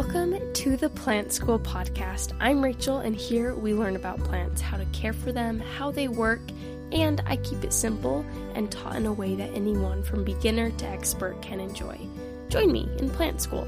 Welcome to the Plant School Podcast. I'm Rachel, and here we learn about plants, how to care for them, how they work, and I keep it simple and taught in a way that anyone from beginner to expert can enjoy. Join me in Plant School.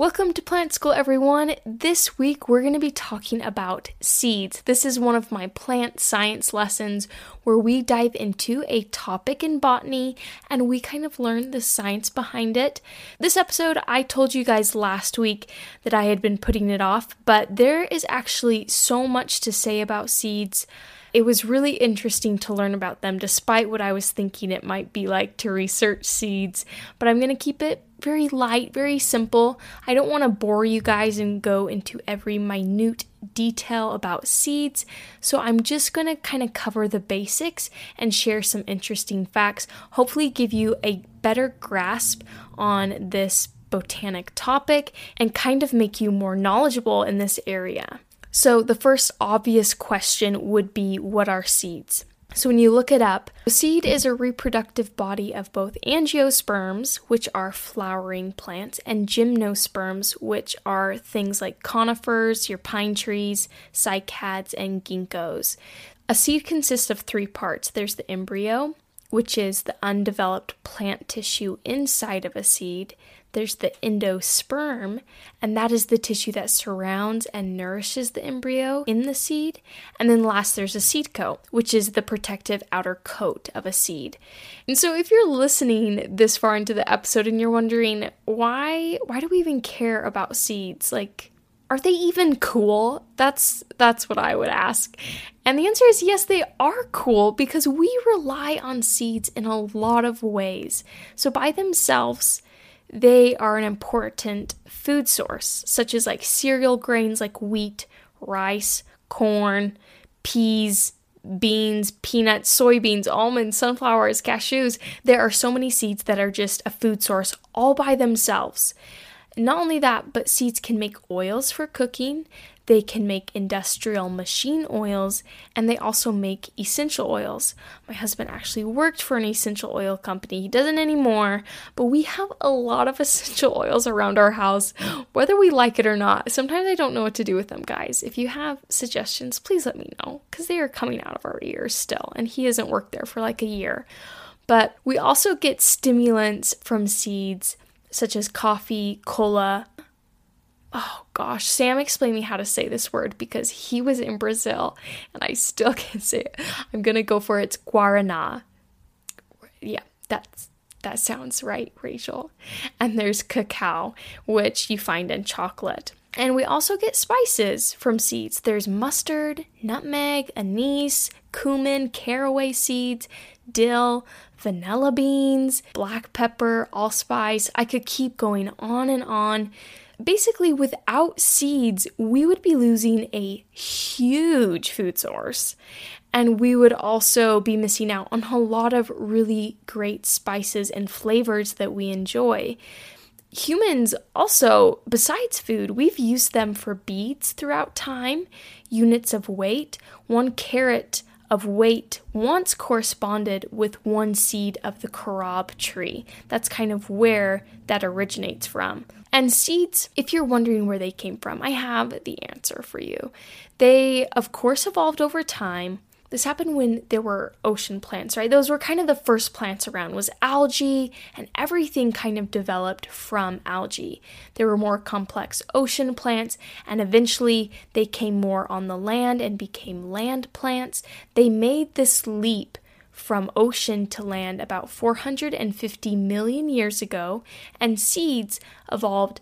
Welcome to Plant School, everyone. This week we're going to be talking about seeds. This is one of my plant science lessons where we dive into a topic in botany and we kind of learn the science behind it. This episode, I told you guys last week that I had been putting it off, but there is actually so much to say about seeds. It was really interesting to learn about them, despite what I was thinking it might be like to research seeds. But I'm going to keep it very light, very simple. I don't want to bore you guys and go into every minute detail about seeds, so I'm just going to kind of cover the basics and share some interesting facts, hopefully, give you a better grasp on this botanic topic and kind of make you more knowledgeable in this area. So, the first obvious question would be what are seeds? So, when you look it up, a seed is a reproductive body of both angiosperms, which are flowering plants, and gymnosperms, which are things like conifers, your pine trees, cycads, and ginkgos. A seed consists of three parts there's the embryo, which is the undeveloped plant tissue inside of a seed. There's the endosperm, and that is the tissue that surrounds and nourishes the embryo in the seed. And then last, there's a seed coat, which is the protective outer coat of a seed. And so, if you're listening this far into the episode and you're wondering why, why do we even care about seeds? Like, are they even cool? That's that's what I would ask. And the answer is yes, they are cool because we rely on seeds in a lot of ways. So by themselves, they are an important food source, such as like cereal grains like wheat, rice, corn, peas, beans, peanuts, soybeans, almonds, sunflowers, cashews. There are so many seeds that are just a food source all by themselves. Not only that, but seeds can make oils for cooking. They can make industrial machine oils and they also make essential oils. My husband actually worked for an essential oil company. He doesn't anymore, but we have a lot of essential oils around our house, whether we like it or not. Sometimes I don't know what to do with them, guys. If you have suggestions, please let me know because they are coming out of our ears still, and he hasn't worked there for like a year. But we also get stimulants from seeds such as coffee, cola, oh gosh, Sam explained me how to say this word because he was in Brazil and I still can't say it. I'm gonna go for it. it's guarana. Yeah, that's that sounds right, Rachel. And there's cacao, which you find in chocolate. And we also get spices from seeds. There's mustard, nutmeg, anise, cumin, caraway seeds, dill, vanilla beans, black pepper, allspice. I could keep going on and on basically, without seeds, we would be losing a huge food source. And we would also be missing out on a lot of really great spices and flavors that we enjoy. Humans also, besides food, we've used them for beads throughout time, units of weight. One carat of weight once corresponded with one seed of the carob tree. That's kind of where that originates from. And seeds, if you're wondering where they came from, I have the answer for you. They, of course, evolved over time. This happened when there were ocean plants, right? Those were kind of the first plants around was algae and everything kind of developed from algae. There were more complex ocean plants and eventually they came more on the land and became land plants. They made this leap from ocean to land about 450 million years ago, and seeds evolved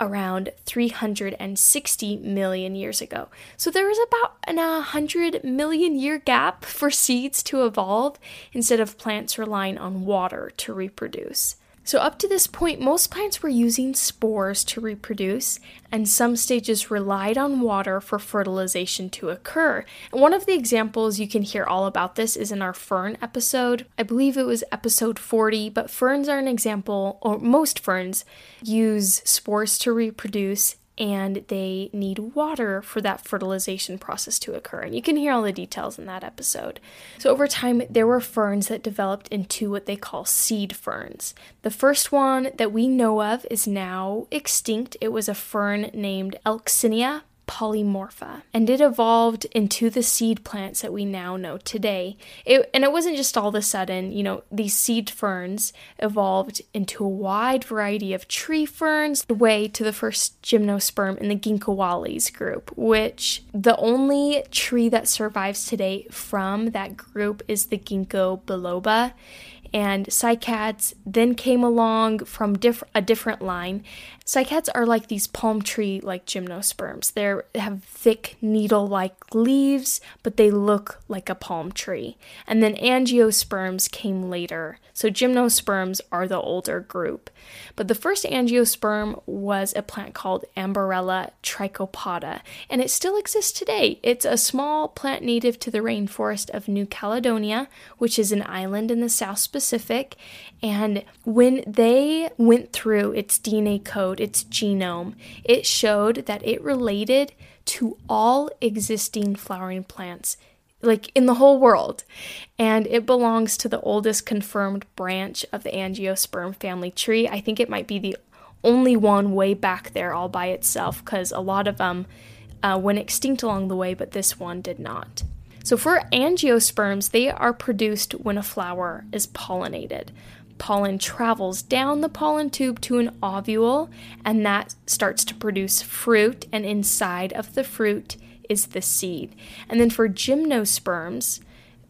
around 360 million years ago. So there was about an 100 million year gap for seeds to evolve instead of plants relying on water to reproduce. So, up to this point, most plants were using spores to reproduce, and some stages relied on water for fertilization to occur. And one of the examples you can hear all about this is in our fern episode. I believe it was episode 40, but ferns are an example, or most ferns use spores to reproduce and they need water for that fertilization process to occur. And you can hear all the details in that episode. So, over time, there were ferns that developed into what they call seed ferns. The first one that we know of is now extinct. It was a fern named Elkinsia polymorpha, and it evolved into the seed plants that we now know today. It, and it wasn't just all of a sudden, you know, these seed ferns evolved into a wide variety of tree ferns, the way to the first gymnosperm in the Ginkgoales group, which the only tree that survives today from that group is the Ginkgo biloba and cycads then came along from diff- a different line. Cycads are like these palm tree like gymnosperms. They have thick needle like leaves, but they look like a palm tree. And then angiosperms came later. So gymnosperms are the older group. But the first angiosperm was a plant called Amborella trichopoda, and it still exists today. It's a small plant native to the rainforest of New Caledonia, which is an island in the South Pacific. And when they went through its DNA code, its genome, it showed that it related to all existing flowering plants like in the whole world. And it belongs to the oldest confirmed branch of the angiosperm family tree. I think it might be the only one way back there all by itself because a lot of them uh, went extinct along the way, but this one did not. So for angiosperms, they are produced when a flower is pollinated. Pollen travels down the pollen tube to an ovule, and that starts to produce fruit, and inside of the fruit is the seed. And then for gymnosperms,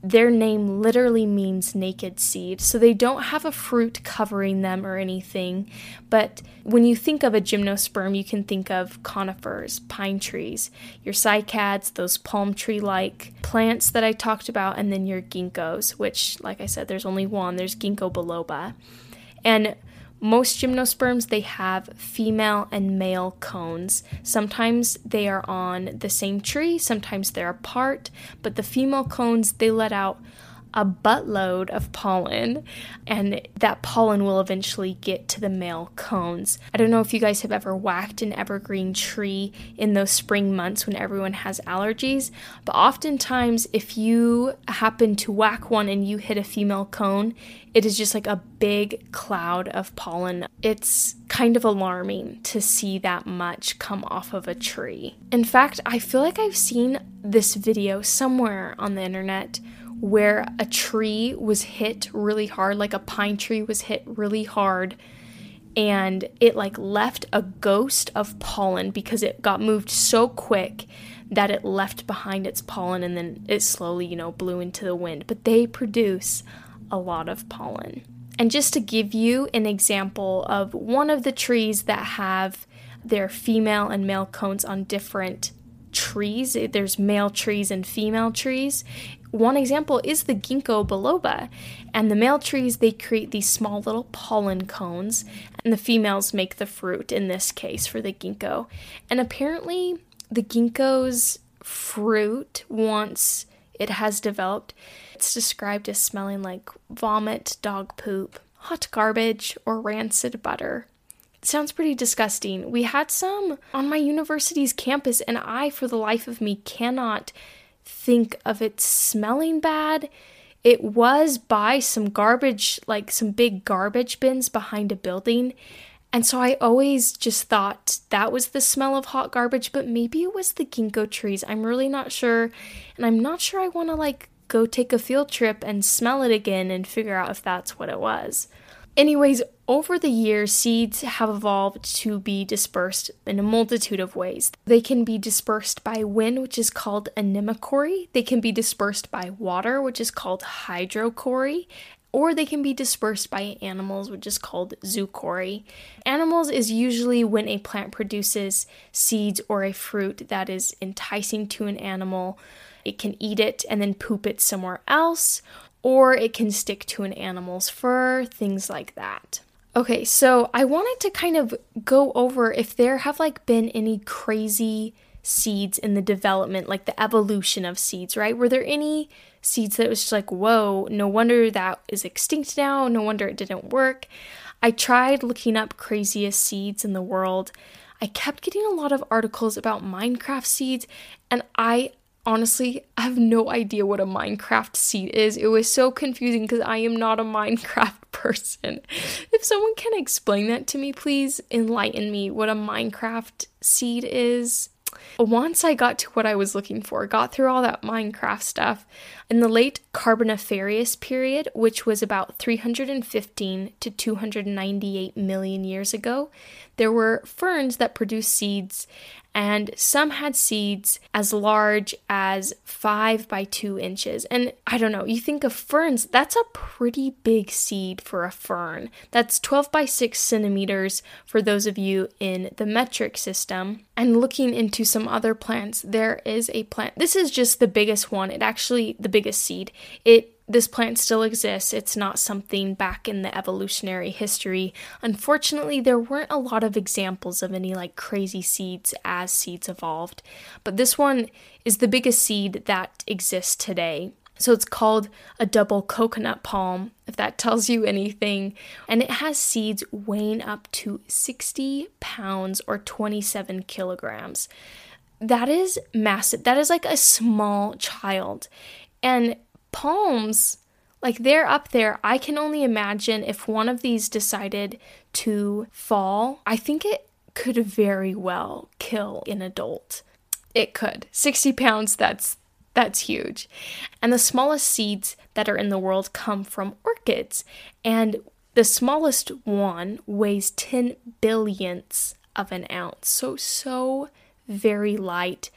their name literally means naked seed. So they don't have a fruit covering them or anything. But when you think of a gymnosperm, you can think of conifers, pine trees, your cycads, those palm tree like plants that I talked about, and then your ginkgos, which, like I said, there's only one. There's ginkgo biloba. And most gymnosperms they have female and male cones. Sometimes they are on the same tree, sometimes they're apart, but the female cones they let out a buttload of pollen, and that pollen will eventually get to the male cones. I don't know if you guys have ever whacked an evergreen tree in those spring months when everyone has allergies, but oftentimes, if you happen to whack one and you hit a female cone, it is just like a big cloud of pollen. It's kind of alarming to see that much come off of a tree. In fact, I feel like I've seen this video somewhere on the internet where a tree was hit really hard, like a pine tree was hit really hard, and it like left a ghost of pollen because it got moved so quick that it left behind its pollen and then it slowly, you know, blew into the wind. But they produce a lot of pollen. And just to give you an example of one of the trees that have their female and male cones on different trees, there's male trees and female trees. One example is the ginkgo biloba. And the male trees, they create these small little pollen cones, and the females make the fruit in this case for the ginkgo. And apparently, the ginkgo's fruit, once it has developed, it's described as smelling like vomit, dog poop, hot garbage, or rancid butter. Sounds pretty disgusting. We had some on my university's campus, and I, for the life of me, cannot think of it smelling bad. It was by some garbage, like some big garbage bins behind a building. And so I always just thought that was the smell of hot garbage, but maybe it was the ginkgo trees. I'm really not sure. And I'm not sure I want to like go take a field trip and smell it again and figure out if that's what it was. Anyways, over the years, seeds have evolved to be dispersed in a multitude of ways. They can be dispersed by wind, which is called anemochory. They can be dispersed by water, which is called hydrochory. Or they can be dispersed by animals, which is called zoochory. Animals is usually when a plant produces seeds or a fruit that is enticing to an animal. It can eat it and then poop it somewhere else, or it can stick to an animal's fur, things like that. Okay, so I wanted to kind of go over if there have like been any crazy seeds in the development, like the evolution of seeds, right? Were there any seeds that was just like, whoa, no wonder that is extinct now, no wonder it didn't work? I tried looking up craziest seeds in the world. I kept getting a lot of articles about Minecraft seeds, and I honestly I have no idea what a Minecraft seed is. It was so confusing because I am not a Minecraft person. If someone can explain that to me, please enlighten me what a Minecraft seed is. Once I got to what I was looking for, got through all that Minecraft stuff, in the late Carboniferous period, which was about 315 to 298 million years ago, there were ferns that produced seeds and some had seeds as large as five by two inches. And I don't know, you think of ferns, that's a pretty big seed for a fern. That's 12 by 6 centimeters for those of you in the metric system. And looking into some other plants, there is a plant. This is just the biggest one. It actually, the biggest seed. It this plant still exists. It's not something back in the evolutionary history. Unfortunately, there weren't a lot of examples of any like crazy seeds as seeds evolved. But this one is the biggest seed that exists today. So it's called a double coconut palm, if that tells you anything. And it has seeds weighing up to 60 pounds or 27 kilograms. That is massive. That is like a small child. And palms, like they're up there. I can only imagine if one of these decided to fall, I think it could very well kill an adult. It could. 60 pounds, that's that's huge. And the smallest seeds that are in the world come from orchids. And the smallest one weighs 10 billionths of an ounce. So, so very light.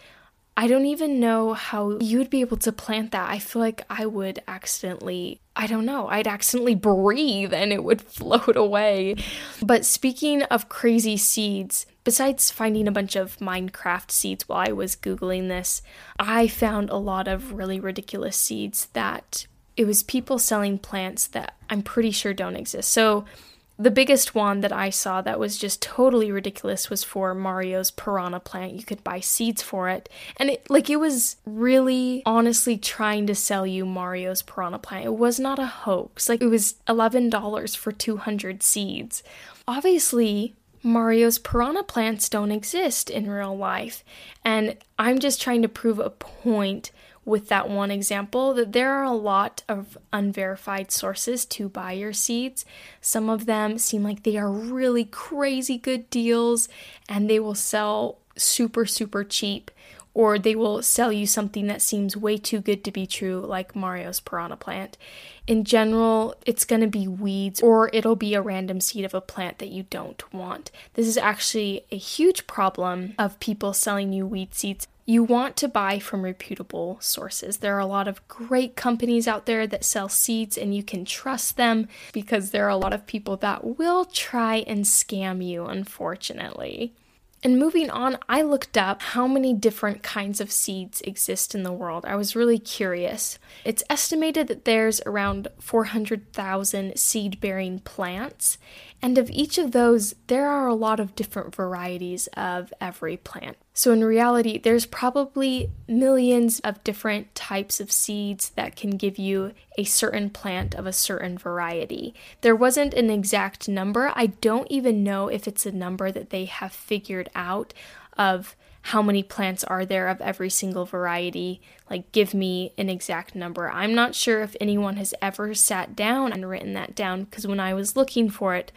I don't even know how you would be able to plant that. I feel like I would accidentally, I don't know, I'd accidentally breathe and it would float away. But speaking of crazy seeds, besides finding a bunch of Minecraft seeds while I was Googling this, I found a lot of really ridiculous seeds that it was people selling plants that I'm pretty sure don't exist. So, the biggest one that I saw that was just totally ridiculous was for Mario's piranha plant. You could buy seeds for it. And it like it was really honestly trying to sell you Mario's piranha plant. It was not a hoax. Like it was $11 for 200 seeds. Obviously, Mario's piranha plants don't exist in real life. And I'm just trying to prove a point with that one example that there are a lot of unverified sources to buy your seeds. Some of them seem like they are really crazy good deals and they will sell super, super cheap, or they will sell you something that seems way too good to be true, like Mario's piranha plant. In general, it's going to be weeds or it'll be a random seed of a plant that you don't want. This is actually a huge problem of people selling you weed seeds you want to buy from reputable sources. There are a lot of great companies out there that sell seeds, and you can trust them because there are a lot of people that will try and scam you, unfortunately. And moving on, I looked up how many different kinds of seeds exist in the world. I was really curious. It's estimated that there's around 400,000 seed bearing plants, and of each of those, there are a lot of different varieties of every plant. So, in reality, there's probably millions of different types of seeds that can give you a certain plant of a certain variety. There wasn't an exact number. I don't even know if it's a number that they have figured out of how many plants are there of every single variety. Like, give me an exact number. I'm not sure if anyone has ever sat down and written that down because when I was looking for it,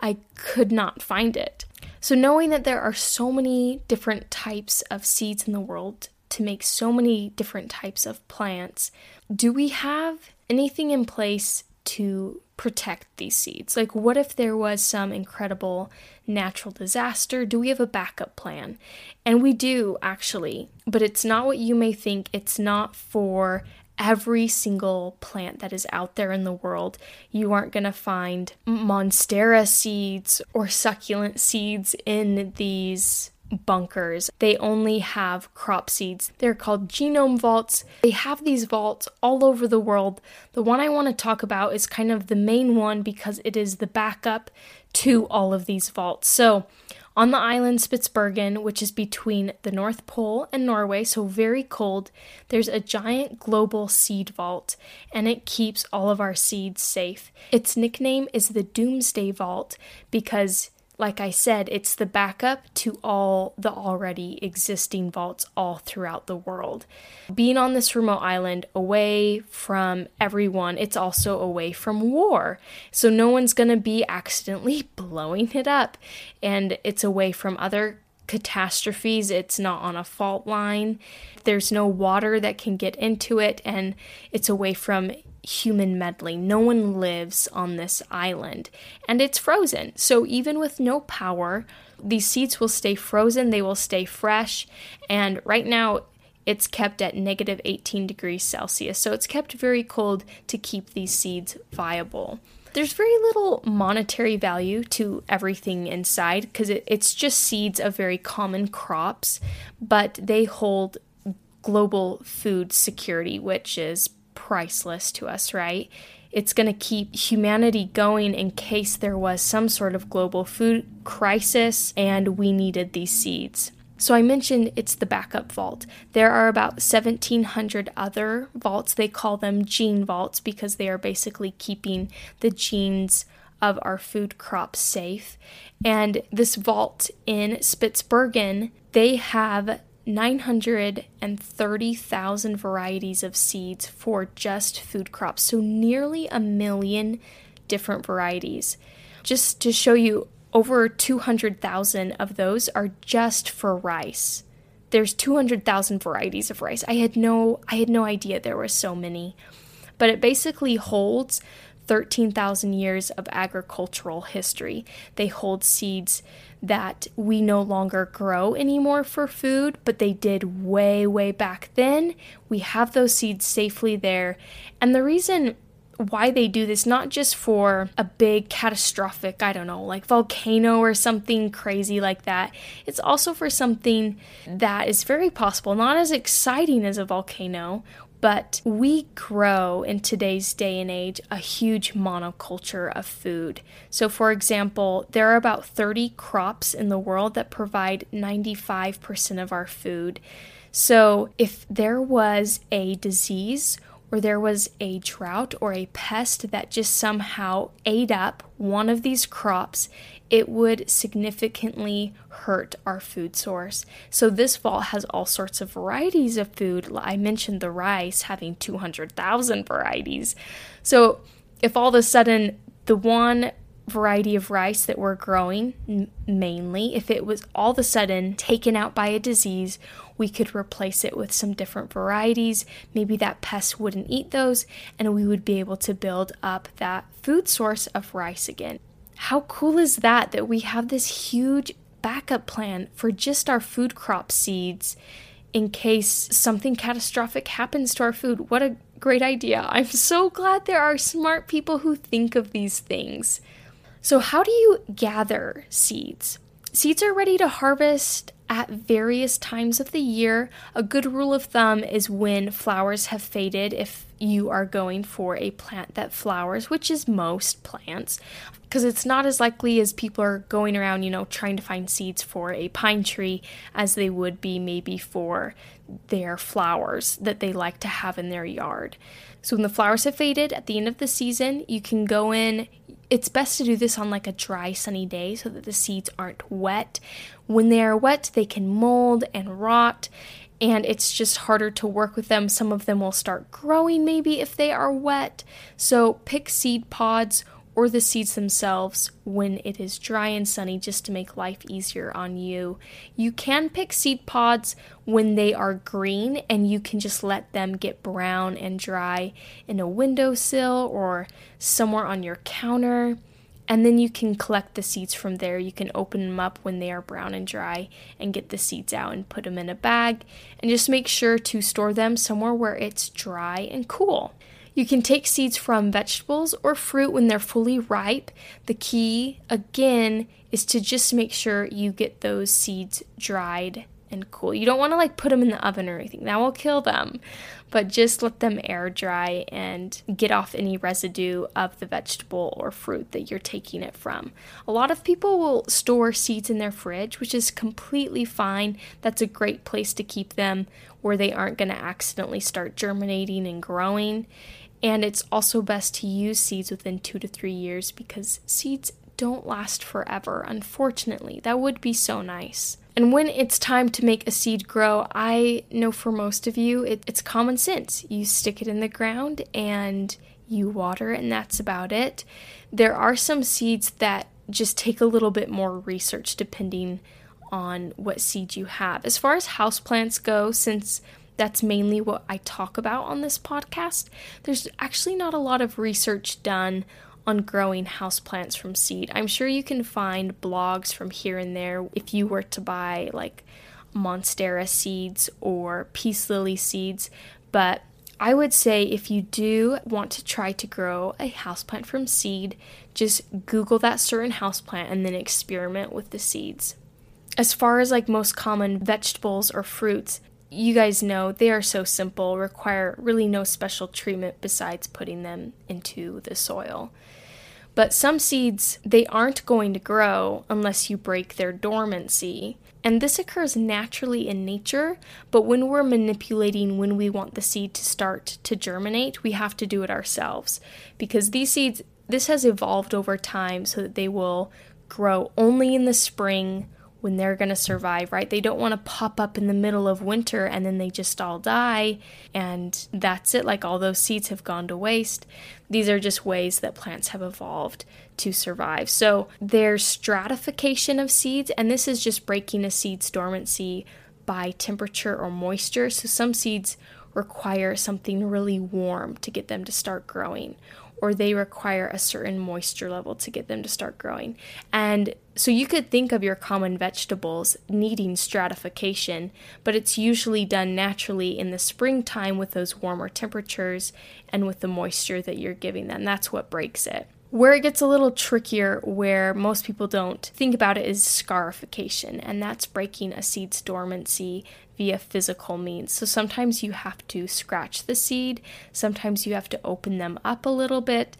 I could not find it. So, knowing that there are so many different types of seeds in the world to make so many different types of plants, do we have anything in place to protect these seeds? Like, what if there was some incredible natural disaster? Do we have a backup plan? And we do, actually, but it's not what you may think. It's not for every single plant that is out there in the world. You aren't going to find monstera seeds or succulent seeds in these bunkers. They only have crop seeds. They're called genome vaults. They have these vaults all over the world. The one I want to talk about is kind of the main one because it is the backup to all of these vaults. So, on the island Spitsbergen, which is between the North Pole and Norway, so very cold, there's a giant global seed vault, and it keeps all of our seeds safe. Its nickname is the Doomsday Vault because like I said, it's the backup to all the already existing vaults all throughout the world. Being on this remote island, away from everyone, it's also away from war. So no one's going to be accidentally blowing it up. And it's away from other catastrophes. It's not on a fault line. There's no water that can get into it, and it's away from human meddling. No one lives on this island, and it's frozen. So even with no power, these seeds will stay frozen, they will stay fresh, and right now it's kept at negative 18 degrees Celsius. So it's kept very cold to keep these seeds viable. There's very little monetary value to everything inside because it, it's just seeds of very common crops, but they hold global food security, which is priceless to us, right? It's going to keep humanity going in case there was some sort of global food crisis and we needed these seeds. So I mentioned it's the backup vault. There are about 1700 other vaults. They call them gene vaults because they are basically keeping the genes of our food crops safe. And this vault in Spitsbergen, they have 930,000 varieties of seeds for just food crops. So nearly a million different varieties. Just to show you over 200,000 of those are just for rice. There's 200,000 varieties of rice. I had no I had no idea there were so many. But it basically holds 13,000 years of agricultural history. They hold seeds that we no longer grow anymore for food, but they did way, way back then. We have those seeds safely there. And the reason why they do this, not just for a big catastrophic, I don't know, like volcano or something crazy like that. It's also for something that is very possible, not as exciting as a volcano, but we grow in today's day and age a huge monoculture of food. So, for example, there are about 30 crops in the world that provide 95% of our food. So, if there was a disease or there was a drought or a pest that just somehow ate up one of these crops, it would significantly hurt our food source. So, this vault has all sorts of varieties of food. I mentioned the rice having 200,000 varieties. So, if all of a sudden the one variety of rice that we're growing, mainly, if it was all of a sudden taken out by a disease, we could replace it with some different varieties. Maybe that pest wouldn't eat those, and we would be able to build up that food source of rice again. How cool is that? That we have this huge backup plan for just our food crop seeds in case something catastrophic happens to our food. What a great idea! I'm so glad there are smart people who think of these things. So, how do you gather seeds? Seeds are ready to harvest at various times of the year. A good rule of thumb is when flowers have faded, if you are going for a plant that flowers, which is most plants, because it's not as likely as people are going around, you know, trying to find seeds for a pine tree as they would be maybe for their flowers that they like to have in their yard. So when the flowers have faded at the end of the season, you can go in, it's best to do this on like a dry, sunny day so that the seeds aren't wet. When they are wet, they can mold and rot, and it's just harder to work with them. Some of them will start growing maybe if they are wet. So pick seed pods or the seeds themselves when it is dry and sunny just to make life easier on you. You can pick seed pods when they are green and you can just let them get brown and dry in a windowsill or somewhere on your counter. And then you can collect the seeds from there. You can open them up when they are brown and dry and get the seeds out and put them in a bag. And just make sure to store them somewhere where it's dry and cool. You can take seeds from vegetables or fruit when they're fully ripe. The key, again, is to just make sure you get those seeds dried and cool. You don't want to like put them in the oven or anything, that will kill them. But just let them air dry and get off any residue of the vegetable or fruit that you're taking it from. A lot of people will store seeds in their fridge, which is completely fine. That's a great place to keep them where they aren't going to accidentally start germinating and growing. And it's also best to use seeds within two to three years because seeds don't last forever, unfortunately. That would be so nice. And when it's time to make a seed grow, I know for most of you, it, it's common sense. You stick it in the ground and you water and that's about it. There are some seeds that just take a little bit more research depending on what seed you have. As far as houseplants go, since that's mainly what I talk about on this podcast, there's actually not a lot of research done on growing houseplants from seed. I'm sure you can find blogs from here and there if you were to buy like Monstera seeds or peace lily seeds, but I would say if you do want to try to grow a houseplant from seed, just Google that certain houseplant and then experiment with the seeds. As far as like most common vegetables or fruits, you guys know they are so simple, require really no special treatment besides putting them into the soil. But some seeds, they aren't going to grow unless you break their dormancy. And this occurs naturally in nature, but when we're manipulating when we want the seed to start to germinate, we have to do it ourselves. Because these seeds, this has evolved over time so that they will grow only in the spring when they're going to survive, right? They don't want to pop up in the middle of winter and then they just all die and that's it. Like all those seeds have gone to waste. These are just ways that plants have evolved to survive. So there's stratification of seeds, and this is just breaking a seed's dormancy by temperature or moisture. So some seeds require something really warm to get them to start growing, or they require a certain moisture level to get them to start growing. And so you could think of your common vegetables needing stratification, but it's usually done naturally in the springtime with those warmer temperatures and with the moisture that you're giving them. That's what breaks it. Where it gets a little trickier, where most people don't think about it, is scarification, and that's breaking a seed's dormancy via physical means. So sometimes you have to scratch the seed, sometimes you have to open them up a little bit.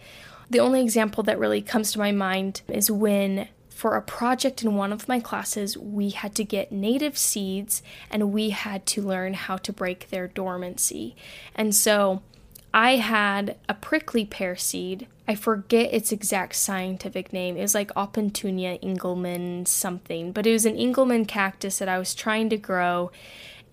The only example that really comes to my mind is when for a project in one of my classes, we had to get native seeds and we had to learn how to break their dormancy. And so I had a prickly pear seed. I forget its exact scientific name. It was like Aupuntunia engelmann something, but it was an engelmann cactus that I was trying to grow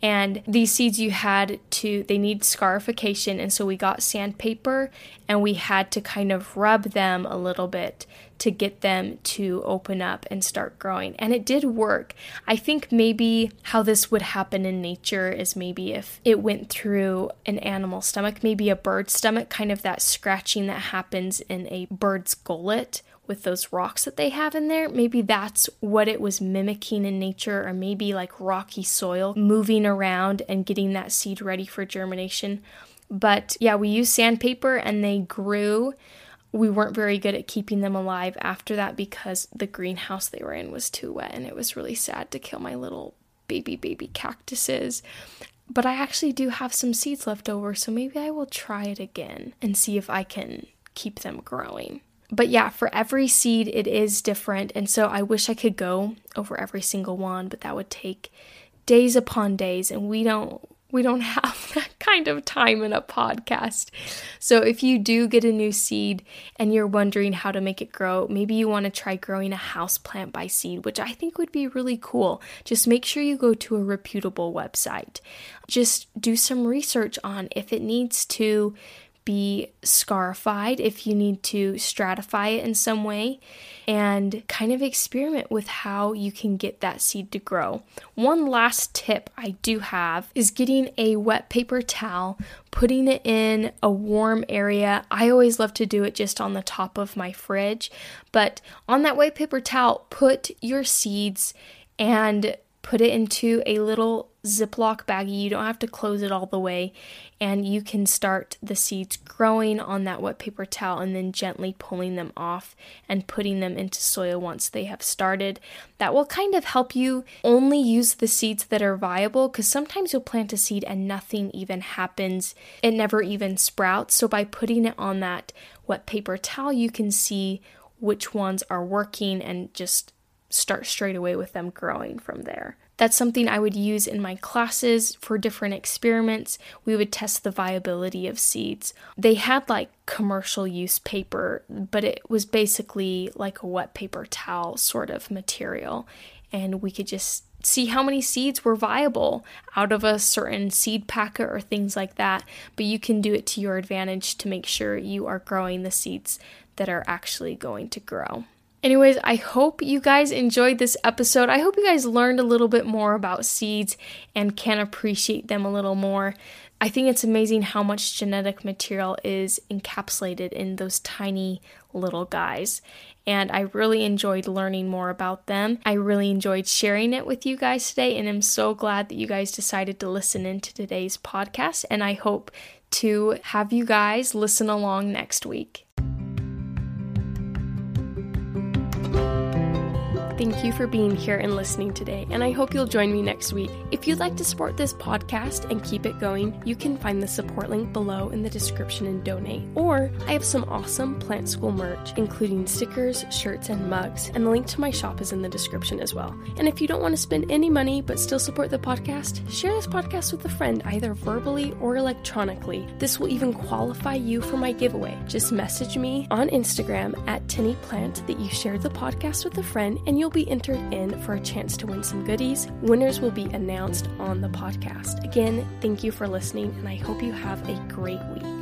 and these seeds you had to they need scarification. And so we got sandpaper and we had to kind of rub them a little bit to get them to open up and start growing. And it did work. I think maybe how this would happen in nature is maybe if it went through an animal stomach maybe a bird stomach kind of that scratching that happens in a bird's gullet with those rocks that they have in there. Maybe that's what it was mimicking in nature, or maybe like rocky soil moving around and getting that seed ready for germination. But yeah, we used sandpaper and they grew. We weren't very good at keeping them alive after that because the greenhouse they were in was too wet and it was really sad to kill my little baby, baby cactuses. But I actually do have some seeds left over, so maybe I will try it again and see if I can keep them growing but yeah, for every seed, it is different. And so I wish I could go over every single one, but that would take days upon days. And we don't. We don't have that kind of time in a podcast. So, if you do get a new seed and you're wondering how to make it grow, maybe you want to try growing a house plant by seed, which I think would be really cool. Just make sure you go to a reputable website. Just do some research on if it needs to be scarified if you need to stratify it in some way and kind of experiment with how you can get that seed to grow. One last tip I do have is getting a wet paper towel, putting it in a warm area. I always love to do it just on the top of my fridge, but on that wet paper towel, put your seeds and put it into a little Ziploc baggie. You don't have to close it all the way, and you can start the seeds growing on that wet paper towel and then gently pulling them off and putting them into soil once they have started. That will kind of help you only use the seeds that are viable because sometimes you'll plant a seed and nothing even happens, it never even sprouts. So, by putting it on that wet paper towel, you can see which ones are working and just start straight away with them growing from there. That's something I would use in my classes for different experiments. We would test the viability of seeds. They had like commercial use paper, but it was basically like a wet paper towel sort of material. And we could just see how many seeds were viable out of a certain seed packet or things like that. But you can do it to your advantage to make sure you are growing the seeds that are actually going to grow. Anyways, I hope you guys enjoyed this episode. I hope you guys learned a little bit more about seeds and can appreciate them a little more. I think it's amazing how much genetic material is encapsulated in those tiny little guys. And I really enjoyed learning more about them. I really enjoyed sharing it with you guys today, and I'm so glad that you guys decided to listen into today's podcast. And I hope to have you guys listen along next week. Thank you for being here and listening today, and I hope you'll join me next week. If you'd like to support this podcast and keep it going, you can find the support link below in the description and donate. Or I have some awesome Plant School merch, including stickers, shirts, and mugs, and the link to my shop is in the description as well. And if you don't want to spend any money but still support the podcast, share this podcast with a friend either verbally or electronically. This will even qualify you for my giveaway. Just message me on Instagram at TinnyPlant that you shared the podcast with a friend, and you'll you'll be entered in for a chance to win some goodies. Winners will be announced on the podcast. Again, thank you for listening, and I hope you have a great week.